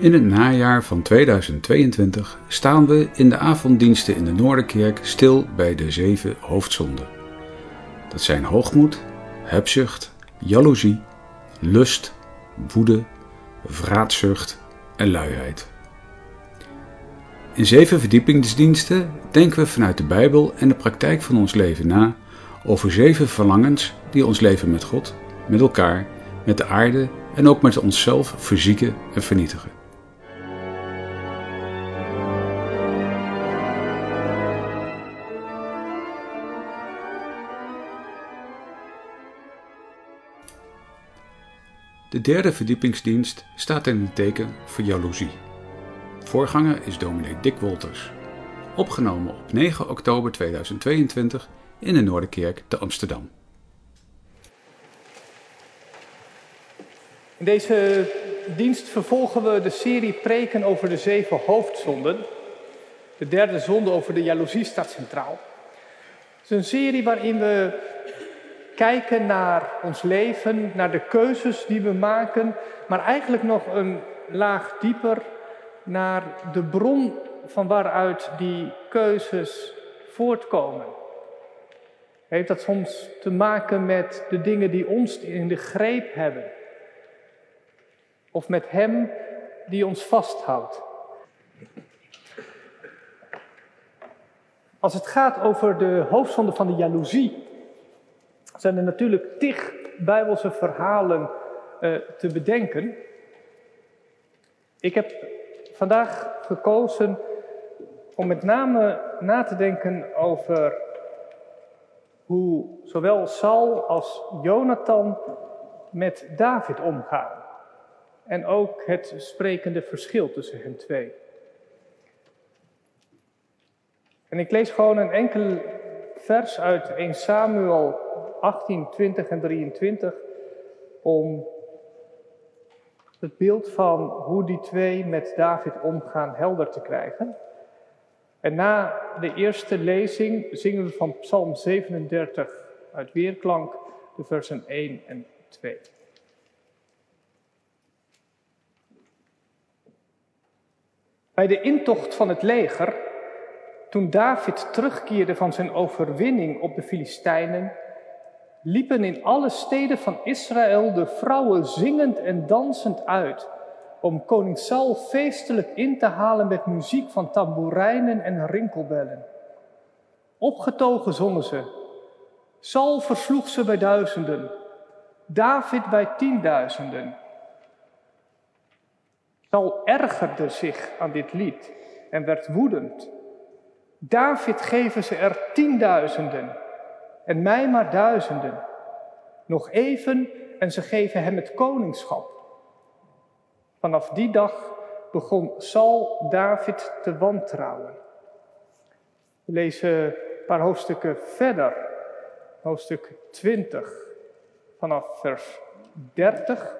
In het najaar van 2022 staan we in de avonddiensten in de Noorderkerk stil bij de zeven hoofdzonden. Dat zijn hoogmoed, hebzucht, jaloezie, lust, woede, vraatzucht en luiheid. In zeven verdiepingsdiensten denken we vanuit de Bijbel en de praktijk van ons leven na over zeven verlangens die ons leven met God, met elkaar, met de aarde en ook met onszelf verzieken en vernietigen. De derde verdiepingsdienst staat in het teken voor jaloezie. Voorganger is dominee Dick Wolters. Opgenomen op 9 oktober 2022 in de Noorderkerk te Amsterdam. In deze dienst vervolgen we de serie preken over de zeven hoofdzonden. De derde zonde over de jaloezie staat centraal. Het is een serie waarin we kijken naar ons leven, naar de keuzes die we maken, maar eigenlijk nog een laag dieper naar de bron van waaruit die keuzes voortkomen. Heeft dat soms te maken met de dingen die ons in de greep hebben? Of met Hem die ons vasthoudt? Als het gaat over de hoofdzonde van de jaloezie, zijn er natuurlijk tig Bijbelse verhalen uh, te bedenken. Ik heb vandaag gekozen om met name na te denken over hoe zowel Saul als Jonathan met David omgaan. En ook het sprekende verschil tussen hen twee. En ik lees gewoon een enkel vers uit 1 Samuel 18, 20 en 23 om het beeld van hoe die twee met David omgaan helder te krijgen. En na de eerste lezing zingen we van Psalm 37 uit Weerklank de versen 1 en 2. Bij de intocht van het leger, toen David terugkeerde van zijn overwinning op de Filistijnen, liepen in alle steden van Israël de vrouwen zingend en dansend uit om koning Saul feestelijk in te halen met muziek van tamboerijnen en rinkelbellen. Opgetogen zongen ze. Saul versloeg ze bij duizenden, David bij tienduizenden. Saul ergerde zich aan dit lied en werd woedend. David geven ze er tienduizenden en mij maar duizenden. Nog even en ze geven hem het koningschap. Vanaf die dag begon Saul David te wantrouwen. We lezen een paar hoofdstukken verder, hoofdstuk 20, vanaf vers 30.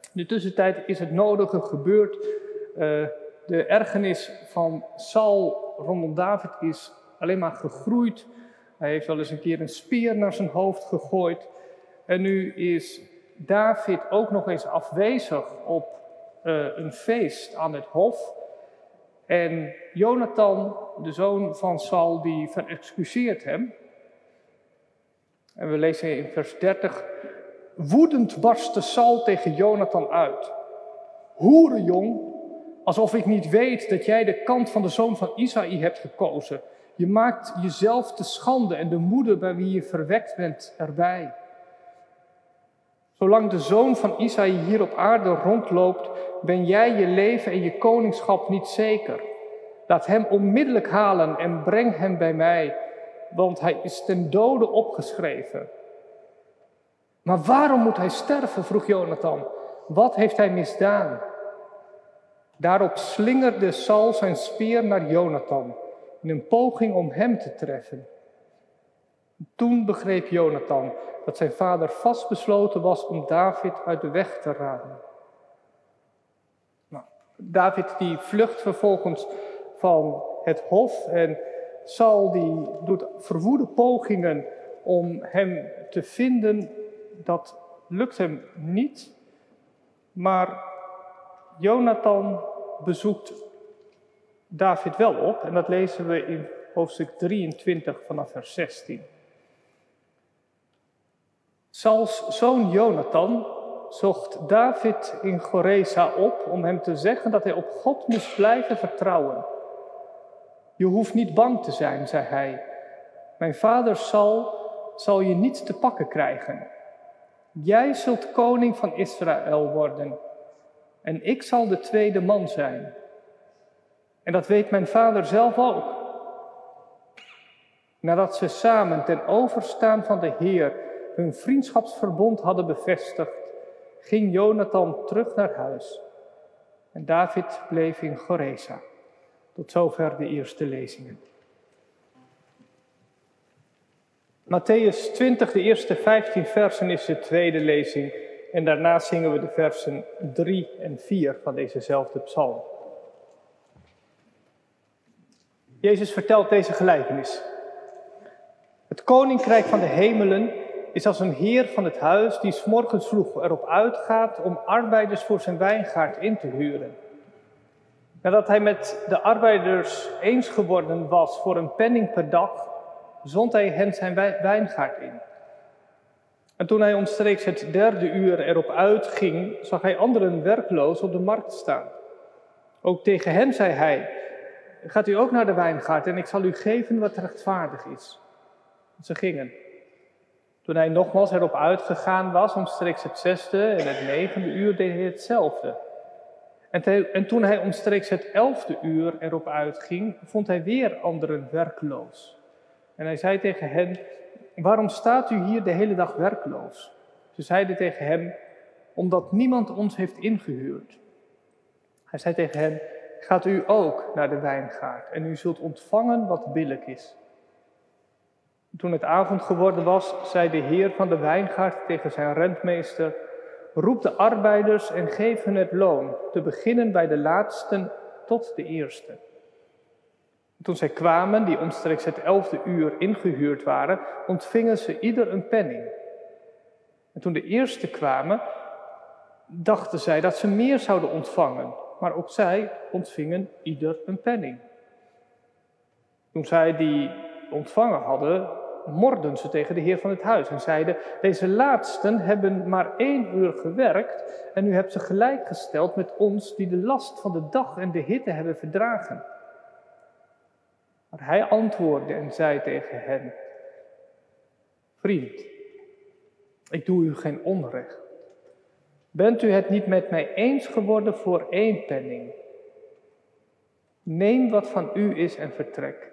In de tussentijd is het nodige gebeurd. Uh, de ergernis van Saul rondom David is alleen maar gegroeid. Hij heeft wel eens een keer een speer naar zijn hoofd gegooid. En nu is David ook nog eens afwezig op uh, een feest aan het hof. En Jonathan, de zoon van Saul, die verexcuseert hem. En we lezen in vers 30. Woedend barstte Saul tegen Jonathan uit. Hoerenjong, alsof ik niet weet dat jij de kant van de zoon van Isaï hebt gekozen. Je maakt jezelf te schande en de moeder bij wie je verwekt bent erbij. Zolang de zoon van Isaïe hier op aarde rondloopt, ben jij je leven en je koningschap niet zeker. Laat hem onmiddellijk halen en breng hem bij mij, want hij is ten dode opgeschreven. Maar waarom moet hij sterven? vroeg Jonathan. Wat heeft hij misdaan? Daarop slingerde Saul zijn speer naar Jonathan in een poging om hem te treffen. Toen begreep Jonathan dat zijn vader vastbesloten was om David uit de weg te raden. Nou, David die vlucht vervolgens van het hof en Saul die doet verwoede pogingen om hem te vinden. Dat lukt hem niet, maar Jonathan bezoekt David wel op en dat lezen we in hoofdstuk 23 vanaf vers 16. Sauls zoon Jonathan zocht David in Goreza op om hem te zeggen dat hij op God moest blijven vertrouwen. Je hoeft niet bang te zijn, zei hij. Mijn vader Saul zal je niet te pakken krijgen. Jij zult koning van Israël worden en ik zal de tweede man zijn. En dat weet mijn vader zelf ook. Nadat ze samen ten overstaan van de Heer hun vriendschapsverbond hadden bevestigd, ging Jonathan terug naar huis. En David bleef in Goreza. Tot zover de eerste lezingen. Matthäus 20, de eerste 15 versen is de tweede lezing. En daarna zingen we de versen 3 en 4 van dezezelfde psalm. Jezus vertelt deze gelijkenis. Het koninkrijk van de hemelen is als een heer van het huis die s'morgens vroeg erop uitgaat om arbeiders voor zijn wijngaard in te huren. Nadat hij met de arbeiders eens geworden was voor een penning per dag, zond hij hen zijn wijngaard in. En toen hij omstreeks het derde uur erop uitging, zag hij anderen werkloos op de markt staan. Ook tegen hen zei hij: Gaat u ook naar de wijngaard en ik zal u geven wat rechtvaardig is. Ze gingen. Toen hij nogmaals erop uitgegaan was, omstreeks het zesde en het negende uur, deed hij hetzelfde. En, en toen hij omstreeks het elfde uur erop uitging, vond hij weer anderen werkloos. En hij zei tegen hen, waarom staat u hier de hele dag werkloos? Ze zeiden tegen hem, omdat niemand ons heeft ingehuurd. Hij zei tegen hen, gaat u ook naar de wijngaard en u zult ontvangen wat billig is. Toen het avond geworden was, zei de heer van de wijngaard tegen zijn rentmeester, roep de arbeiders en geef hun het loon, te beginnen bij de laatsten tot de eerste. Toen zij kwamen, die omstreeks het elfde uur ingehuurd waren, ontvingen ze ieder een penning. En toen de eerste kwamen, dachten zij dat ze meer zouden ontvangen, maar ook zij ontvingen ieder een penning. Toen zij die ontvangen hadden, morden ze tegen de heer van het huis en zeiden: Deze laatsten hebben maar één uur gewerkt en u hebt ze gelijkgesteld met ons die de last van de dag en de hitte hebben verdragen. Maar hij antwoordde en zei tegen hen: Vriend, ik doe u geen onrecht. Bent u het niet met mij eens geworden voor één penning? Neem wat van u is en vertrek.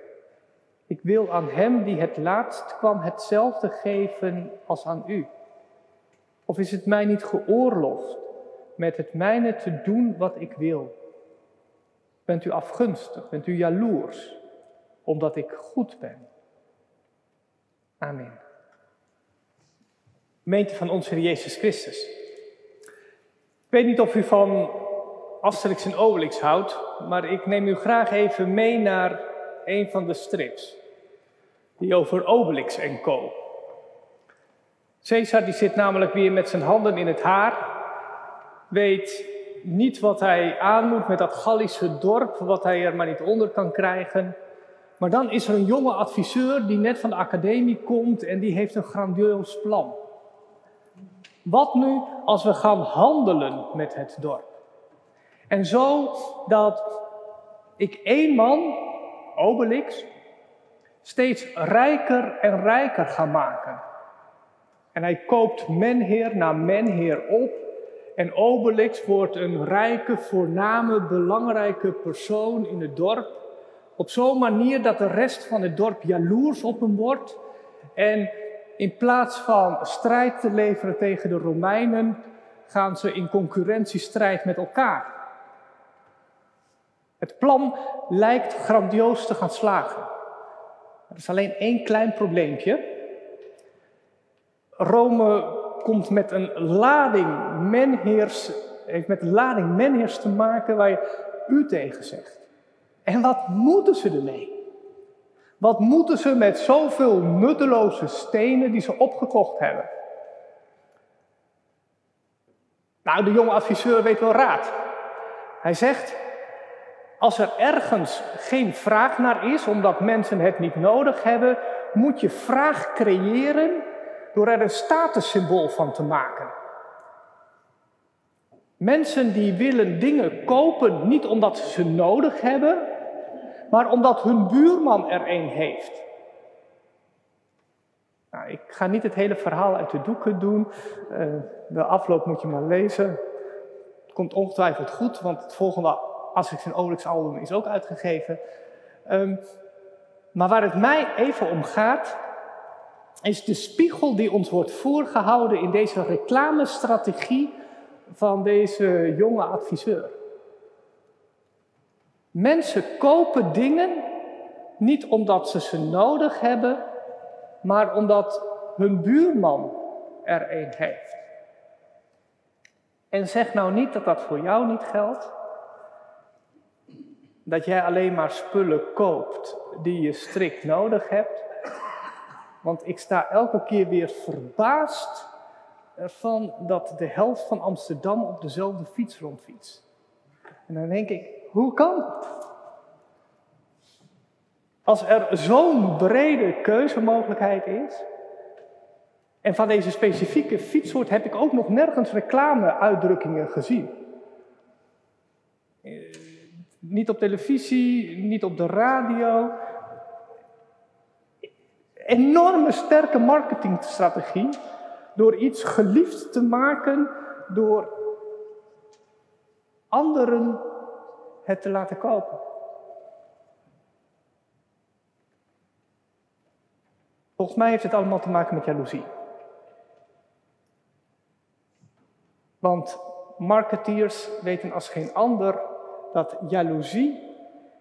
Ik wil aan hem die het laatst kwam hetzelfde geven als aan u. Of is het mij niet geoorloofd met het mijne te doen wat ik wil? Bent u afgunstig? Bent u jaloers? Omdat ik goed ben? Amen. Gemeente van onze Jezus Christus. Ik weet niet of u van Asterix en Obelix houdt, maar ik neem u graag even mee naar een van de strips die over Obelix en co. Caesar die zit namelijk weer met zijn handen in het haar, weet niet wat hij aan moet met dat Gallische dorp, wat hij er maar niet onder kan krijgen. Maar dan is er een jonge adviseur die net van de academie komt en die heeft een grandieus plan. Wat nu als we gaan handelen met het dorp? En zo dat ik één man, Obelix, steeds rijker en rijker gaan maken. En hij koopt menheer na menheer op. En Obelix wordt een rijke, voorname, belangrijke persoon in het dorp. Op zo'n manier dat de rest van het dorp jaloers op hem wordt. En in plaats van strijd te leveren tegen de Romeinen, gaan ze in concurrentiestrijd met elkaar. Het plan lijkt grandioos te gaan slagen. Er is alleen één klein probleempje. Rome komt met een lading menheers, heeft met een lading menheers te maken waar je u tegen zegt. En wat moeten ze ermee? Wat moeten ze met zoveel nutteloze stenen die ze opgekocht hebben? Nou, de jonge adviseur weet wel raad. Hij zegt, als er ergens geen vraag naar is, omdat mensen het niet nodig hebben, moet je vraag creëren door er een statussymbool van te maken. Mensen die willen dingen kopen niet omdat ze ze nodig hebben, maar omdat hun buurman er een heeft. Nou, ik ga niet het hele verhaal uit de doeken doen. Uh, de afloop moet je maar lezen. Het komt ongetwijfeld goed, want het volgende Asterix en Obelix album is ook uitgegeven. Um, maar waar het mij even om gaat, is de spiegel die ons wordt voorgehouden in deze reclamestrategie van deze jonge adviseur. Mensen kopen dingen niet omdat ze ze nodig hebben, maar omdat hun buurman er een heeft. En zeg nou niet dat dat voor jou niet geldt. Dat jij alleen maar spullen koopt die je strikt nodig hebt. Want ik sta elke keer weer verbaasd ervan dat de helft van Amsterdam op dezelfde fiets rondfietst. En dan denk ik, hoe kan dat? Als er zo'n brede keuzemogelijkheid is, en van deze specifieke fietssoort heb ik ook nog nergens reclameuitdrukkingen gezien. Eh, niet op televisie, niet op de radio. Enorme sterke marketingstrategie door iets geliefd te maken, door anderen het te laten kopen. Volgens mij heeft het allemaal te maken met jaloezie. Want marketeers weten als geen ander dat jaloezie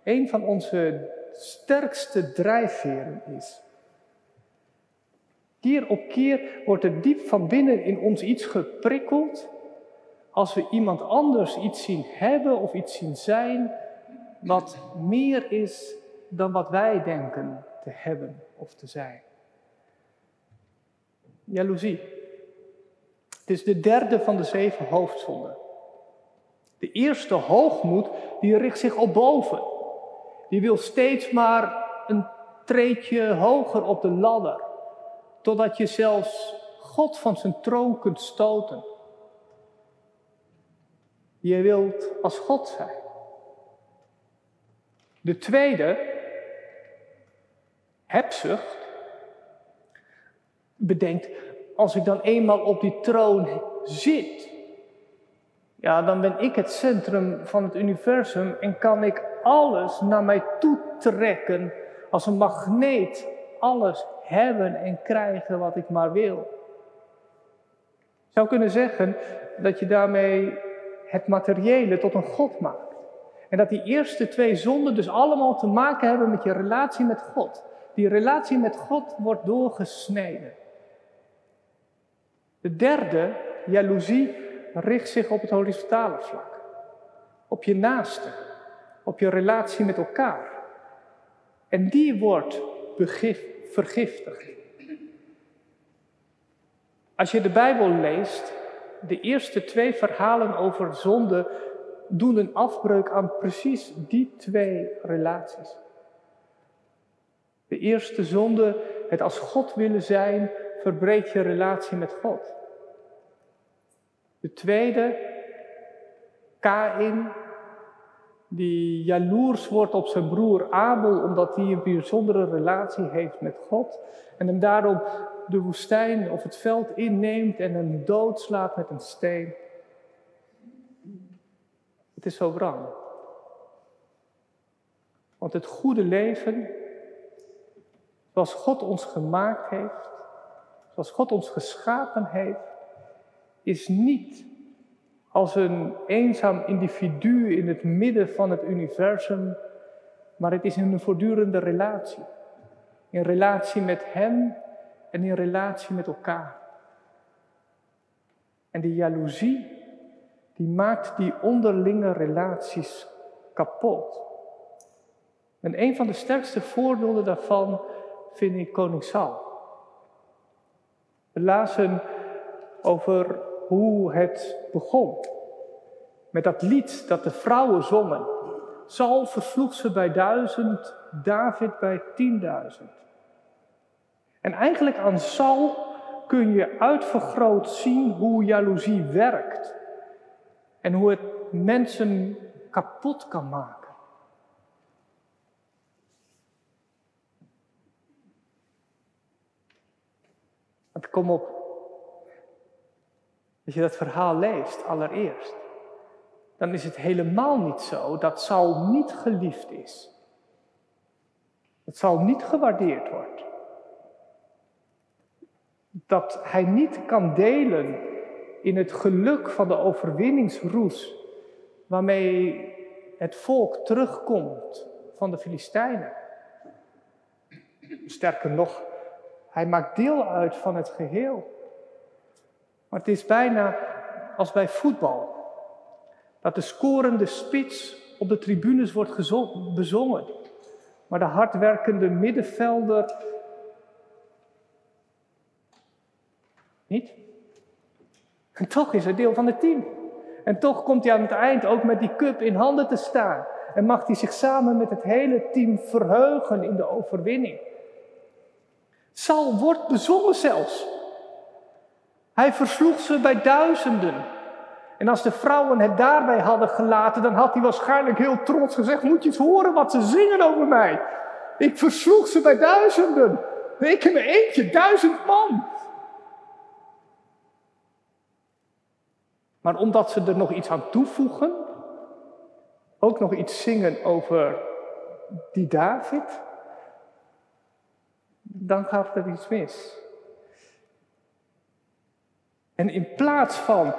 een van onze sterkste drijfveren is. Keer op keer wordt er diep van binnen in ons iets geprikkeld als we iemand anders iets zien hebben of iets zien zijn wat meer is dan wat wij denken te hebben of te zijn. Jaloezie. Het is de derde van de zeven hoofdzonden. De eerste hoogmoed, die richt zich op boven. Die wil steeds maar een treetje hoger op de ladder. Totdat je zelfs God van zijn troon kunt stoten. Je wilt als God zijn. De tweede, hebzucht, bedenkt, als ik dan eenmaal op die troon zit, ja, dan ben ik het centrum van het universum en kan ik alles naar mij toe trekken als een magneet. Alles hebben en krijgen wat ik maar wil. Ik zou kunnen zeggen dat je daarmee het materiële tot een God maakt. En dat die eerste twee zonden dus allemaal te maken hebben met je relatie met God. Die relatie met God wordt doorgesneden. De derde, jaloezie, richt zich op het horizontale vlak. Op je naaste, op je relatie met elkaar. En die wordt vergiftigd. Als je de Bijbel leest, de eerste twee verhalen over zonde doen een afbreuk aan precies die twee relaties. De eerste zonde, het als God willen zijn, verbreekt je relatie met God. De tweede, Kain, die jaloers wordt op zijn broer Abel omdat hij een bijzondere relatie heeft met God en hem daarom de woestijn of het veld inneemt en hem doodslaat met een steen. Het is zo wrang. Want het goede leven, zoals God ons gemaakt heeft, zoals God ons geschapen heeft, is niet als een eenzaam individu in het midden van het universum, maar het is in een voortdurende relatie. In relatie met Hem en in relatie met elkaar. En die jaloezie, die maakt die onderlinge relaties kapot. En een van de sterkste voorbeelden daarvan vind ik koning Saul. We lazen over hoe het begon. Met dat lied dat de vrouwen zongen. Saul versloeg ze bij duizend, David bij tienduizend. En eigenlijk aan Saul kun je uitvergroot zien hoe jaloezie werkt. En hoe het mensen kapot kan maken. Want kom op, als je dat verhaal leest allereerst, dan is het helemaal niet zo dat Saul niet geliefd is. Dat Saul niet gewaardeerd wordt. Dat hij niet kan delen in het geluk van de overwinningsroes waarmee het volk terugkomt van de Filistijnen. Sterker nog, hij maakt deel uit van het geheel. Maar het is bijna als bij voetbal. Dat de scorende spits op de tribunes wordt bezongen. Maar de hardwerkende middenvelder niet. En toch is hij deel van het team. En toch komt hij aan het eind ook met die cup in handen te staan. En mag hij zich samen met het hele team verheugen in de overwinning. Saul wordt bezongen zelfs. Hij versloeg ze bij duizenden. En als de vrouwen het daarbij hadden gelaten, dan had hij waarschijnlijk heel trots gezegd: Moet je eens horen wat ze zingen over mij? Ik versloeg ze bij duizenden. Ik in mijn eentje, duizend man. Maar omdat ze er nog iets aan toevoegen, ook nog iets zingen over die David, dan gaat er iets mis. En in plaats van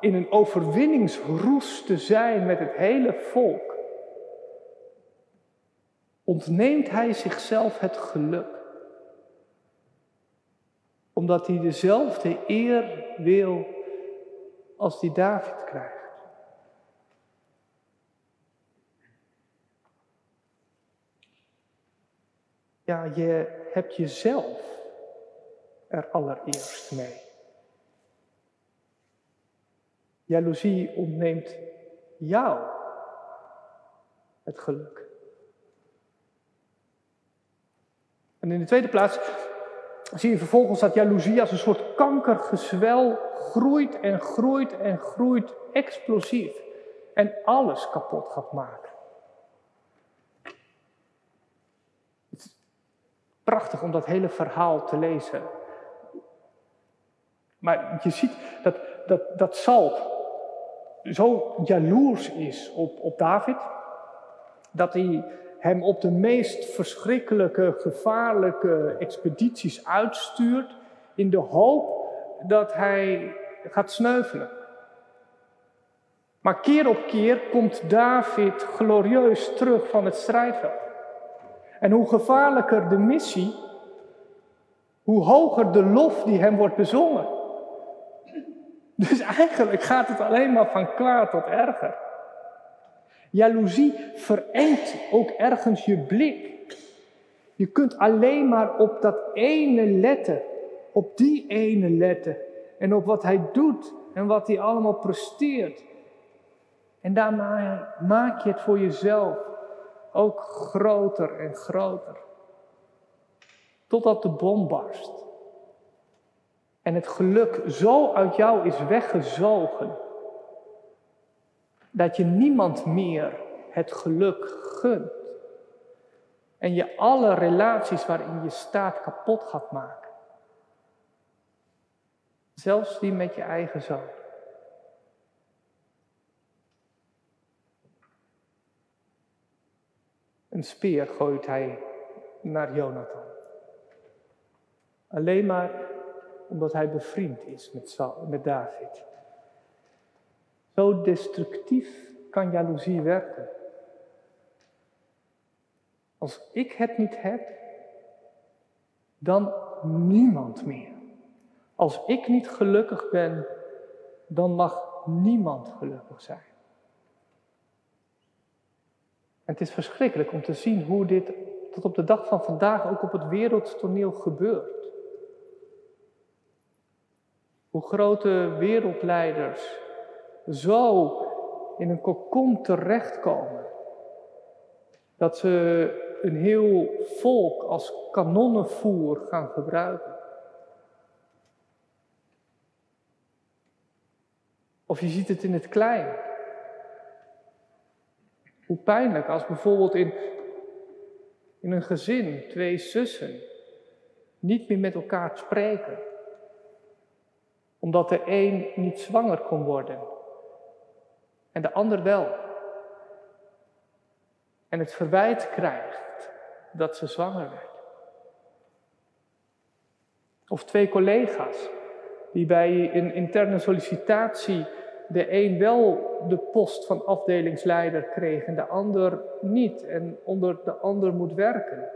in een overwinningsroes te zijn met het hele volk, ontneemt hij zichzelf het geluk. Omdat hij dezelfde eer wil als die David krijgt. Ja, je hebt jezelf er allereerst mee. Jaloezie ontneemt jou het geluk. En in de tweede plaats zie je vervolgens dat jaloezie als een soort kankergezwel groeit en groeit en groeit explosief. En alles kapot gaat maken. Het is prachtig om dat hele verhaal te lezen. Maar je ziet dat, dat, dat Saul zo jaloers is op, op David, dat hij hem op de meest verschrikkelijke, gevaarlijke expedities uitstuurt, in de hoop dat hij gaat sneuvelen. Maar keer op keer komt David glorieus terug van het strijdveld. En hoe gevaarlijker de missie, hoe hoger de lof die hem wordt bezongen. Dus eigenlijk gaat het alleen maar van kwaad tot erger. Jaloezie verengt ook ergens je blik. Je kunt alleen maar op dat ene letten, op die ene letten en op wat hij doet en wat hij allemaal presteert. En daarmee maak je het voor jezelf ook groter en groter. Totdat de bom barst. En het geluk zo uit jou is weggezogen dat je niemand meer het geluk gunt. En je alle relaties waarin je staat kapot gaat maken. Zelfs die met je eigen zoon. Een speer gooit hij naar Jonathan. Alleen maar omdat hij bevriend is met, David. Zo destructief kan jaloezie werken. Als ik het niet heb, dan niemand meer. Als ik niet gelukkig ben, dan mag niemand gelukkig zijn. En het is verschrikkelijk om te zien hoe dit tot op de dag van vandaag ook op het wereldtoneel gebeurt. Hoe grote wereldleiders zo in een kokon terechtkomen. Dat ze een heel volk als kanonnenvoer gaan gebruiken. Of je ziet het in het klein. Hoe pijnlijk als bijvoorbeeld in, in een gezin twee zussen niet meer met elkaar spreken. Omdat de een niet zwanger kon worden en de ander wel. En het verwijt krijgt dat ze zwanger werd. Of twee collega's die bij een interne sollicitatie de een wel de post van afdelingsleider kreeg en de ander niet en onder de ander moet werken.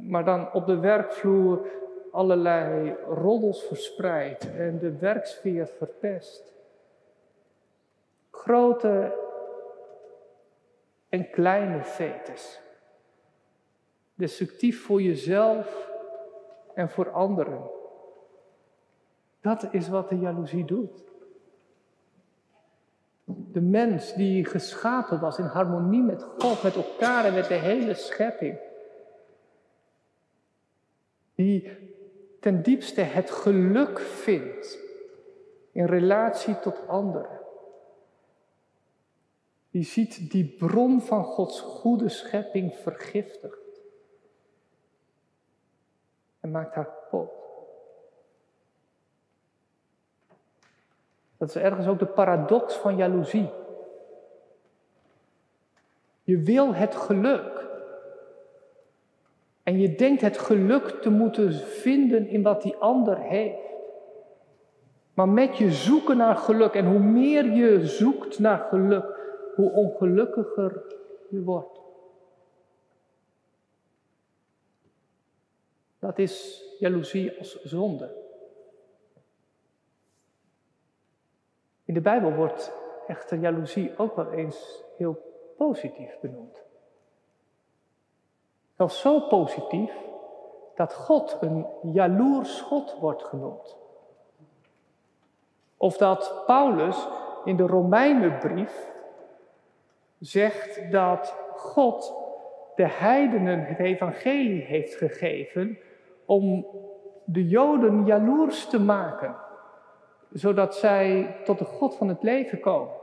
Maar dan op de werkvloer allerlei roddels verspreidt en de werksfeer verpest. Grote en kleine fetes. Destructief voor jezelf en voor anderen. Dat is wat de jaloezie doet. De mens die geschapen was in harmonie met God, met elkaar en met de hele schepping. Die ten diepste het geluk vindt in relatie tot anderen. Die ziet die bron van Gods goede schepping vergiftigd. En maakt haar kapot. Dat is ergens ook de paradox van jaloezie. Je wil het geluk. En je denkt het geluk te moeten vinden in wat die ander heeft. Maar met je zoeken naar geluk en hoe meer je zoekt naar geluk, hoe ongelukkiger je wordt. Dat is jaloezie als zonde. In de Bijbel wordt echter jaloezie ook wel eens heel positief benoemd. Zelfs zo positief dat God een jaloers God wordt genoemd. Of dat Paulus in de Romeinenbrief zegt dat God de heidenen het evangelie heeft gegeven om de Joden jaloers te maken, zodat zij tot de God van het leven komen.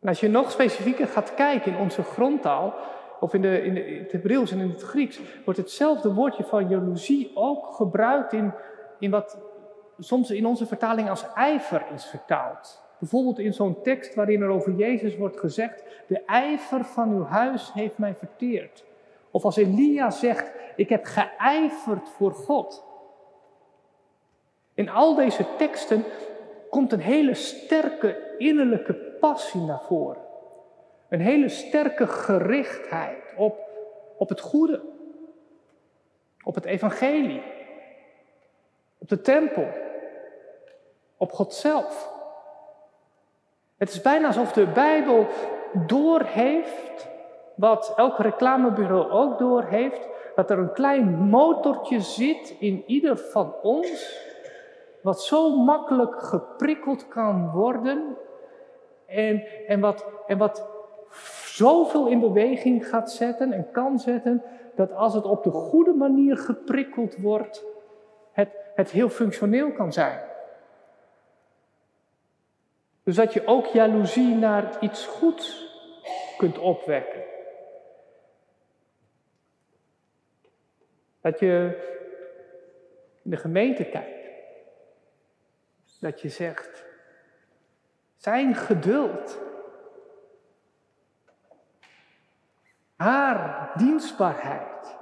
En als je nog specifieker gaat kijken in onze grondtaal, of in, de, in, de, het Hebreeuws en in het Grieks, wordt hetzelfde woordje van jaloezie ook gebruikt in, in wat soms in onze vertaling als ijver is vertaald. Bijvoorbeeld in zo'n tekst waarin er over Jezus wordt gezegd: De ijver van uw huis heeft mij verteerd. Of als Elia zegt: Ik heb geijverd voor God. In al deze teksten komt een hele sterke innerlijke passie naar voren. Een hele sterke gerichtheid op, op het goede, op het evangelie, op de tempel, op God zelf. Het is bijna alsof de Bijbel doorheeft, wat elk reclamebureau ook doorheeft, dat er een klein motortje zit in ieder van ons, wat zo makkelijk geprikkeld kan worden en, en, wat, en wat zoveel in beweging gaat zetten en kan zetten, dat als het op de goede manier geprikkeld wordt, het, het heel functioneel kan zijn. Dus dat je ook jaloezie naar iets goeds kunt opwekken. Dat je in de gemeente kijkt. Dat je zegt, zijn geduld, haar dienstbaarheid,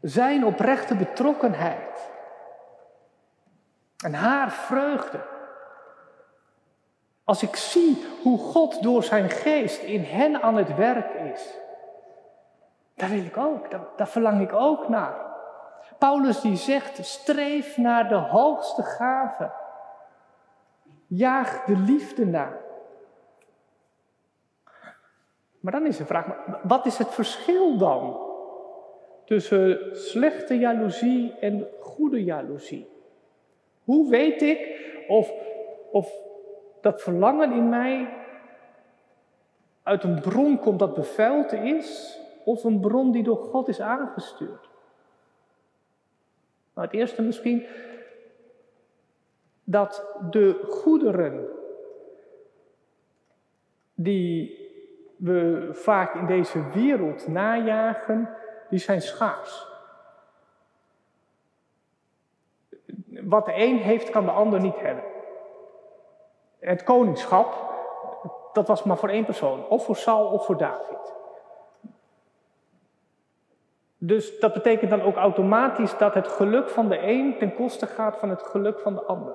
zijn oprechte betrokkenheid en haar vreugde als ik zie hoe God door zijn geest in hen aan het werk is, daar wil ik ook, daar, verlang ik ook naar. Paulus die zegt, streef naar de hoogste gave. Jaag de liefde na. Maar dan is de vraag, wat is het verschil dan tussen slechte jaloezie en goede jaloezie? Hoe weet ik of, of dat verlangen in mij uit een bron komt dat bevuild is, of een bron die door God is aangestuurd. Nou, het eerste misschien dat de goederen die we vaak in deze wereld najagen, die zijn schaars. Wat de een heeft, kan de ander niet hebben. Het koningschap, dat was maar voor één persoon. Of voor Saul of voor David. Dus dat betekent dan ook automatisch dat het geluk van de een ten koste gaat van het geluk van de ander.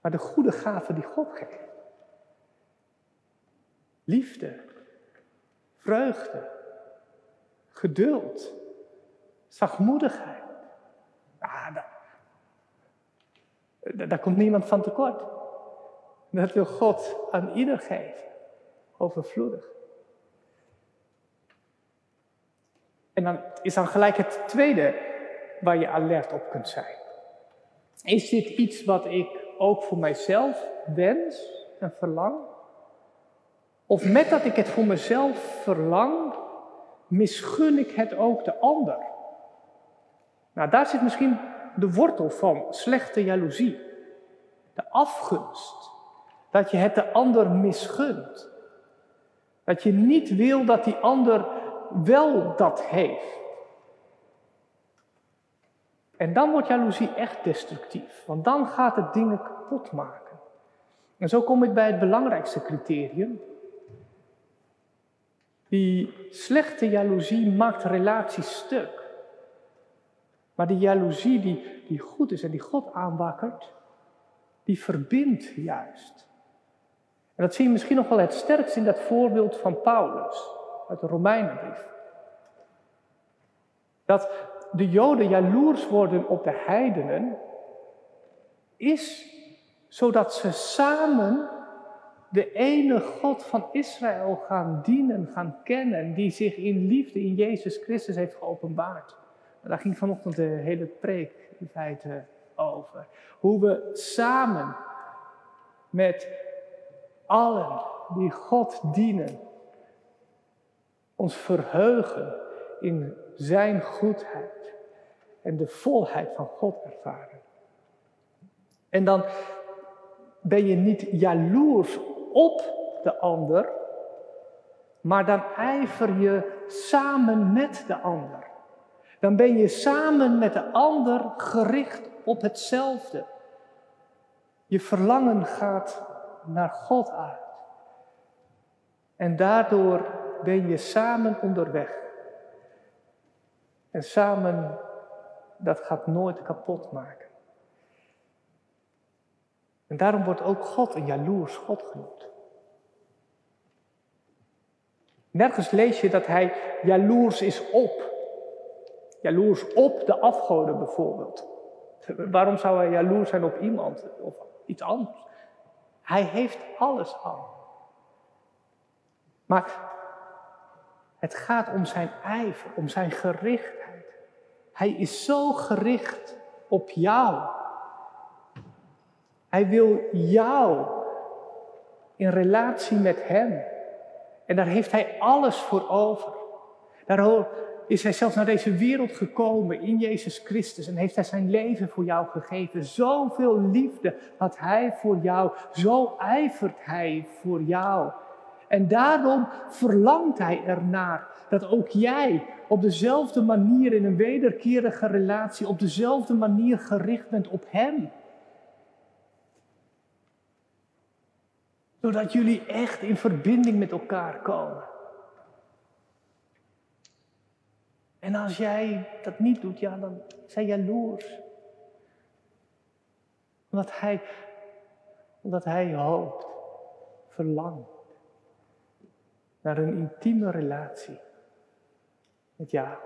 Maar de goede gaven die God geeft. Liefde, vreugde, geduld, zachtmoedigheid. Ah, daar, daar komt niemand van tekort. Dat wil God aan ieder geven, overvloedig. En dan is dan gelijk het tweede waar je alert op kunt zijn. Is dit iets wat ik ook voor mijzelf wens en verlang? Of met dat ik het voor mezelf verlang, misgun ik het ook de ander? Nou, daar zit misschien de wortel van slechte jaloezie. De afgunst. Dat je het de ander misgunt. Dat je niet wil dat die ander wel dat heeft. En dan wordt jaloezie echt destructief, want dan gaat het dingen kapot maken. En zo kom ik bij het belangrijkste criterium. Die slechte jaloezie maakt relaties stuk. Maar die jaloezie die, die goed is en die God aanwakkert, die verbindt juist. En dat zie je misschien nog wel het sterkst in dat voorbeeld van Paulus uit de Romeinenbrief. Dat de Joden jaloers worden op de heidenen, is zodat ze samen de ene God van Israël gaan dienen, gaan kennen, die zich in liefde in Jezus Christus heeft geopenbaard. Daar ging vanochtend de hele preek in feite over. Hoe we samen met allen die God dienen, ons verheugen in Zijn goedheid en de volheid van God ervaren. En dan ben je niet jaloers op de ander, maar dan ijver je samen met de ander. Dan ben je samen met de ander gericht op hetzelfde. Je verlangen gaat naar God uit. En daardoor ben je samen onderweg. En samen, dat gaat nooit kapot maken. En daarom wordt ook God een jaloers God genoemd. Nergens lees je dat hij jaloers is op. Jaloers op de afgoden bijvoorbeeld. Waarom zou hij jaloers zijn op iemand of iets anders? Hij heeft alles al. Maar het gaat om zijn ijver, om zijn gerichtheid. Hij is zo gericht op jou. Hij wil jou in relatie met Hem. En daar heeft Hij alles voor over. Daar is Hij zelfs naar deze wereld gekomen in Jezus Christus en heeft Hij zijn leven voor jou gegeven. Zoveel liefde had Hij voor jou, zo ijvert Hij voor jou. En daarom verlangt Hij ernaar dat ook jij op dezelfde manier in een wederkerige relatie, op dezelfde manier gericht bent op Hem. Zodat jullie echt in verbinding met elkaar komen. En als jij dat niet doet, ja, dan zijn jaloers. Omdat hij, omdat hij hoopt, verlangt naar een intieme relatie met jou.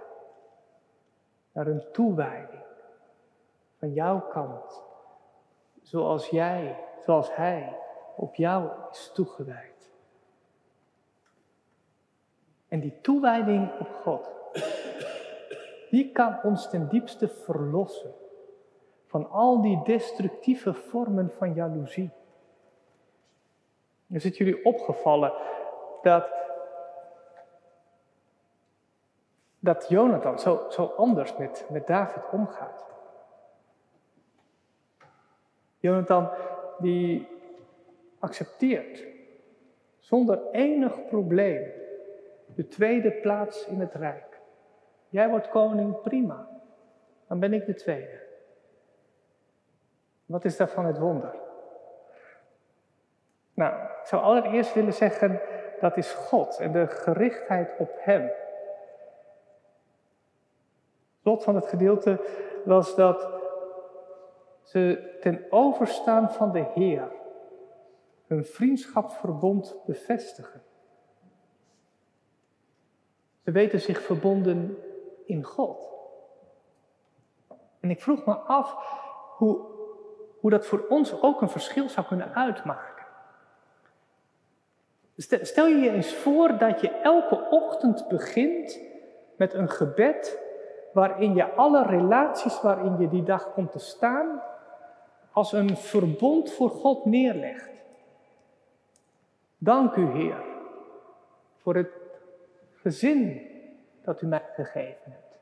Naar een toewijding van jouw kant. Zoals jij, zoals hij op jou is toegewijd. En die toewijding op God, die kan ons ten diepste verlossen van al die destructieve vormen van jaloezie. Is het jullie opgevallen dat, dat Jonathan zo, zo anders met, met David omgaat? Jonathan die accepteert zonder enig probleem de tweede plaats in het rijk. Jij wordt koning, prima. Dan ben ik de tweede. Wat is daarvan het wonder? Nou, ik zou allereerst willen zeggen, dat is God en de gerichtheid op Hem. Slot van het gedeelte was dat ze ten overstaan van de Heer hun vriendschapsverbond bevestigen. Ze weten zich verbonden in God. En ik vroeg me af hoe, hoe dat voor ons ook een verschil zou kunnen uitmaken. Stel je je eens voor dat je elke ochtend begint met een gebed waarin je alle relaties waarin je die dag komt te staan als een verbond voor God neerlegt. Dank u, Heer, voor het gezin dat u mij gegeven hebt.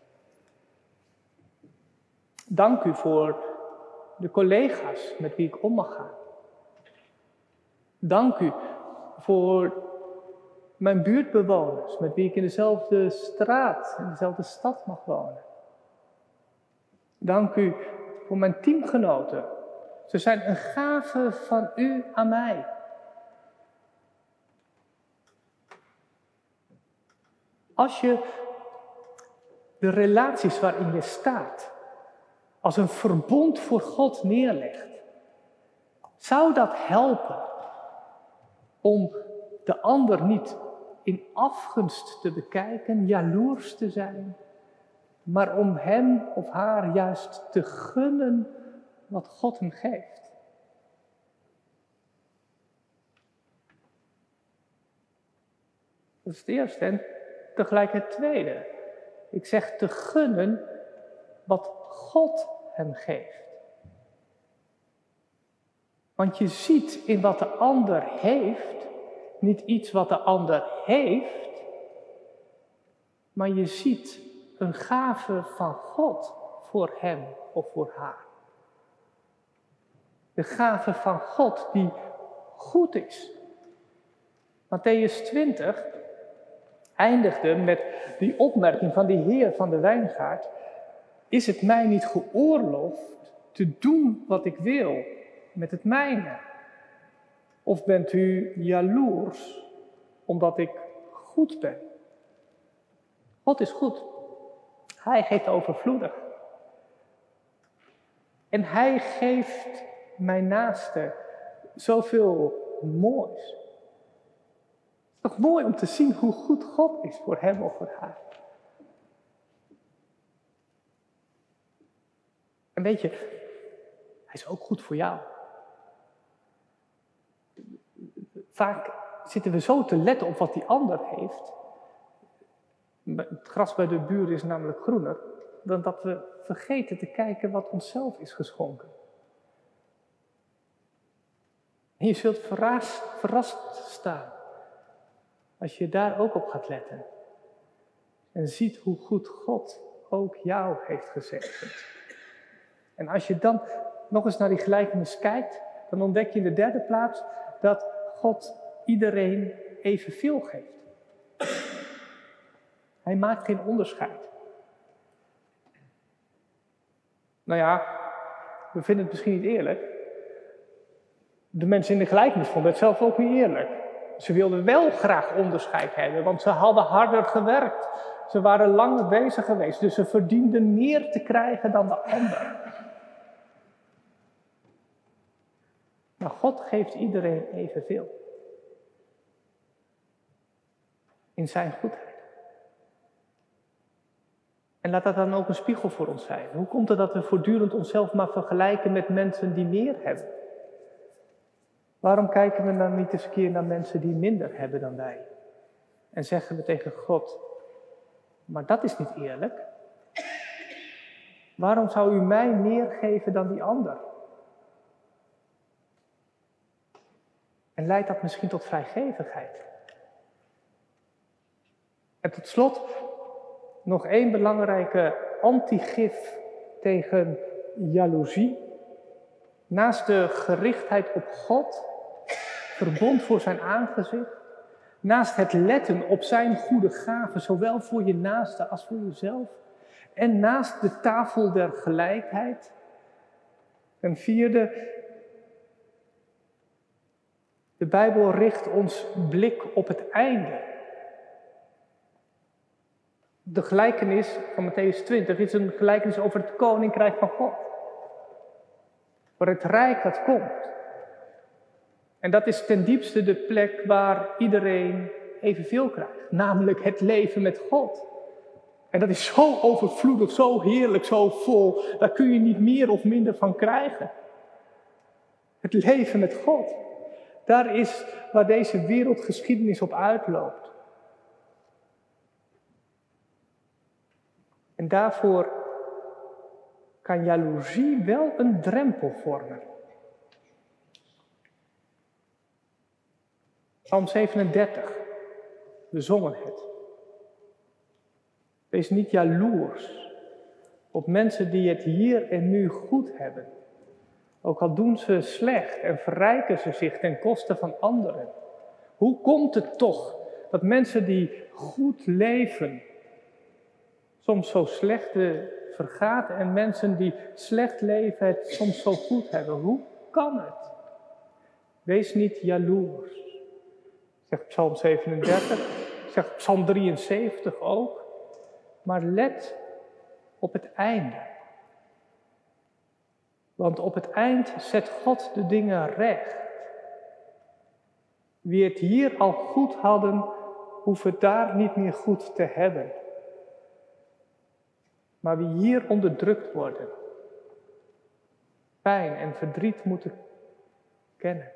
Dank u voor de collega's met wie ik om mag gaan. Dank u voor mijn buurtbewoners met wie ik in dezelfde straat, in dezelfde stad mag wonen. Dank u voor mijn teamgenoten. Ze zijn een gave van u aan mij. Als je de relaties waarin je staat als een verbond voor God neerlegt, zou dat helpen om de ander niet in afgunst te bekijken, jaloers te zijn, maar om hem of haar juist te gunnen wat God hem geeft. Dat is het eerste. En tegelijk het tweede. Ik zeg te gunnen wat God hem geeft. Want je ziet in wat de ander heeft niet iets wat de ander heeft, maar je ziet een gave van God voor hem of voor haar. De gave van God die goed is. Matthäus 20 eindigde met die opmerking van die Heer van de wijngaard. Is het mij niet geoorloofd te doen wat ik wil met het mijne? Of bent u jaloers omdat ik goed ben? God is goed. Hij geeft overvloedig. En hij geeft mijn naaste zoveel moois. Toch mooi om te zien hoe goed God is voor hem of voor haar. En weet je, hij is ook goed voor jou. Vaak zitten we zo te letten op wat die ander heeft. Het gras bij de buur is namelijk groener. Dan dat we vergeten te kijken wat onszelf is geschonken. En je zult verrast, verrast staan als je daar ook op gaat letten. En ziet hoe goed God ook jou heeft gezegd. En als je dan nog eens naar die gelijkenis kijkt, dan ontdek je in de derde plaats dat God iedereen evenveel geeft. Hij maakt geen onderscheid. Nou ja, we vinden het misschien niet eerlijk. De mensen in de gelijkenis vonden het zelf ook niet eerlijk. Ze wilden wel graag onderscheid hebben, want ze hadden harder gewerkt. Ze waren langer bezig geweest, dus ze verdienden meer te krijgen dan de ander. Maar God geeft iedereen evenveel. In zijn goedheid. En laat dat dan ook een spiegel voor ons zijn. Hoe komt het dat we voortdurend onszelf maar vergelijken met mensen die meer hebben? Waarom kijken we dan niet eens een keer naar mensen die minder hebben dan wij? En zeggen we tegen God, maar dat is niet eerlijk. Waarom zou u mij meer geven dan die ander? En leidt dat misschien tot vrijgevigheid? En tot slot nog één belangrijke antigif tegen jaloezie. Naast de gerichtheid op God, verbond voor zijn aangezicht, naast het letten op zijn goede gaven, zowel voor je naaste als voor jezelf, en naast de tafel der gelijkheid. Een vierde, de Bijbel richt ons blik op het einde. De gelijkenis van Matthäus 20 is een gelijkenis over het koninkrijk van God. Voor het rijk dat komt. En dat is ten diepste de plek waar iedereen evenveel krijgt, namelijk het leven met God. En dat is zo overvloedig, zo heerlijk, zo vol. Daar kun je niet meer of minder van krijgen. Het leven met God. Daar is waar deze wereldgeschiedenis op uitloopt. En daarvoor kan jaloezie wel een drempel vormen. Psalm 37, we zongen het. Wees niet jaloers op mensen die het hier en nu goed hebben. Ook al doen ze slecht en verrijken ze zich ten koste van anderen. Hoe komt het toch dat mensen die goed leven soms zo slecht vergaat en mensen die slecht leven het soms zo goed hebben? Hoe kan het? Wees niet jaloers, zegt Psalm 37, zegt Psalm 73 ook. Maar let op het einde. Want op het eind zet God de dingen recht. Wie het hier al goed hadden, hoeven het daar niet meer goed te hebben. Maar wie hier onderdrukt worden, pijn en verdriet moeten kennen.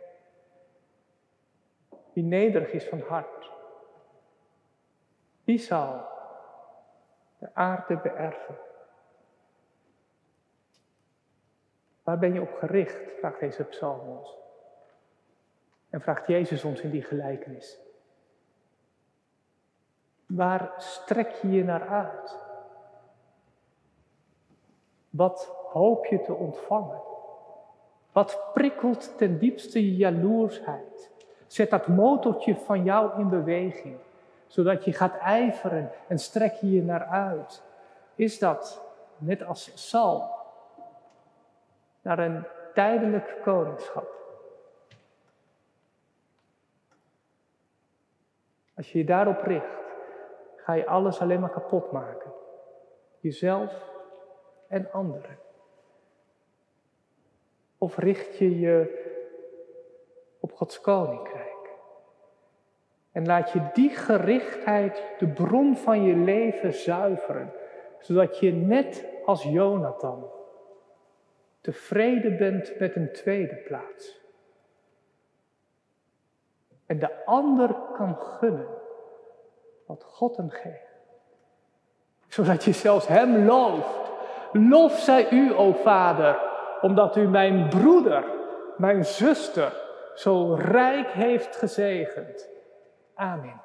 Wie nederig is van hart, die zal de aarde beërven. Waar ben je op gericht? vraagt deze psalm ons. En vraagt Jezus ons in die gelijkenis. Waar strek je je naar uit? Wat hoop je te ontvangen? Wat prikkelt ten diepste je jaloersheid? Zet dat motortje van jou in beweging zodat je gaat ijveren en strek je je naar uit. Is dat, net als Sal, naar een tijdelijk koningschap? Als je je daarop richt, ga je alles alleen maar kapot maken. Jezelf en anderen. Of richt je je op Gods koninkrijk? En laat je die gerichtheid de bron van je leven zuiveren, zodat je net als Jonathan tevreden bent met een tweede plaats. En de ander kan gunnen wat God hem geeft. Zodat je zelfs hem looft. Lof zij u, o Vader, omdat u mijn broeder, mijn zuster, zo rijk heeft gezegend. Amén.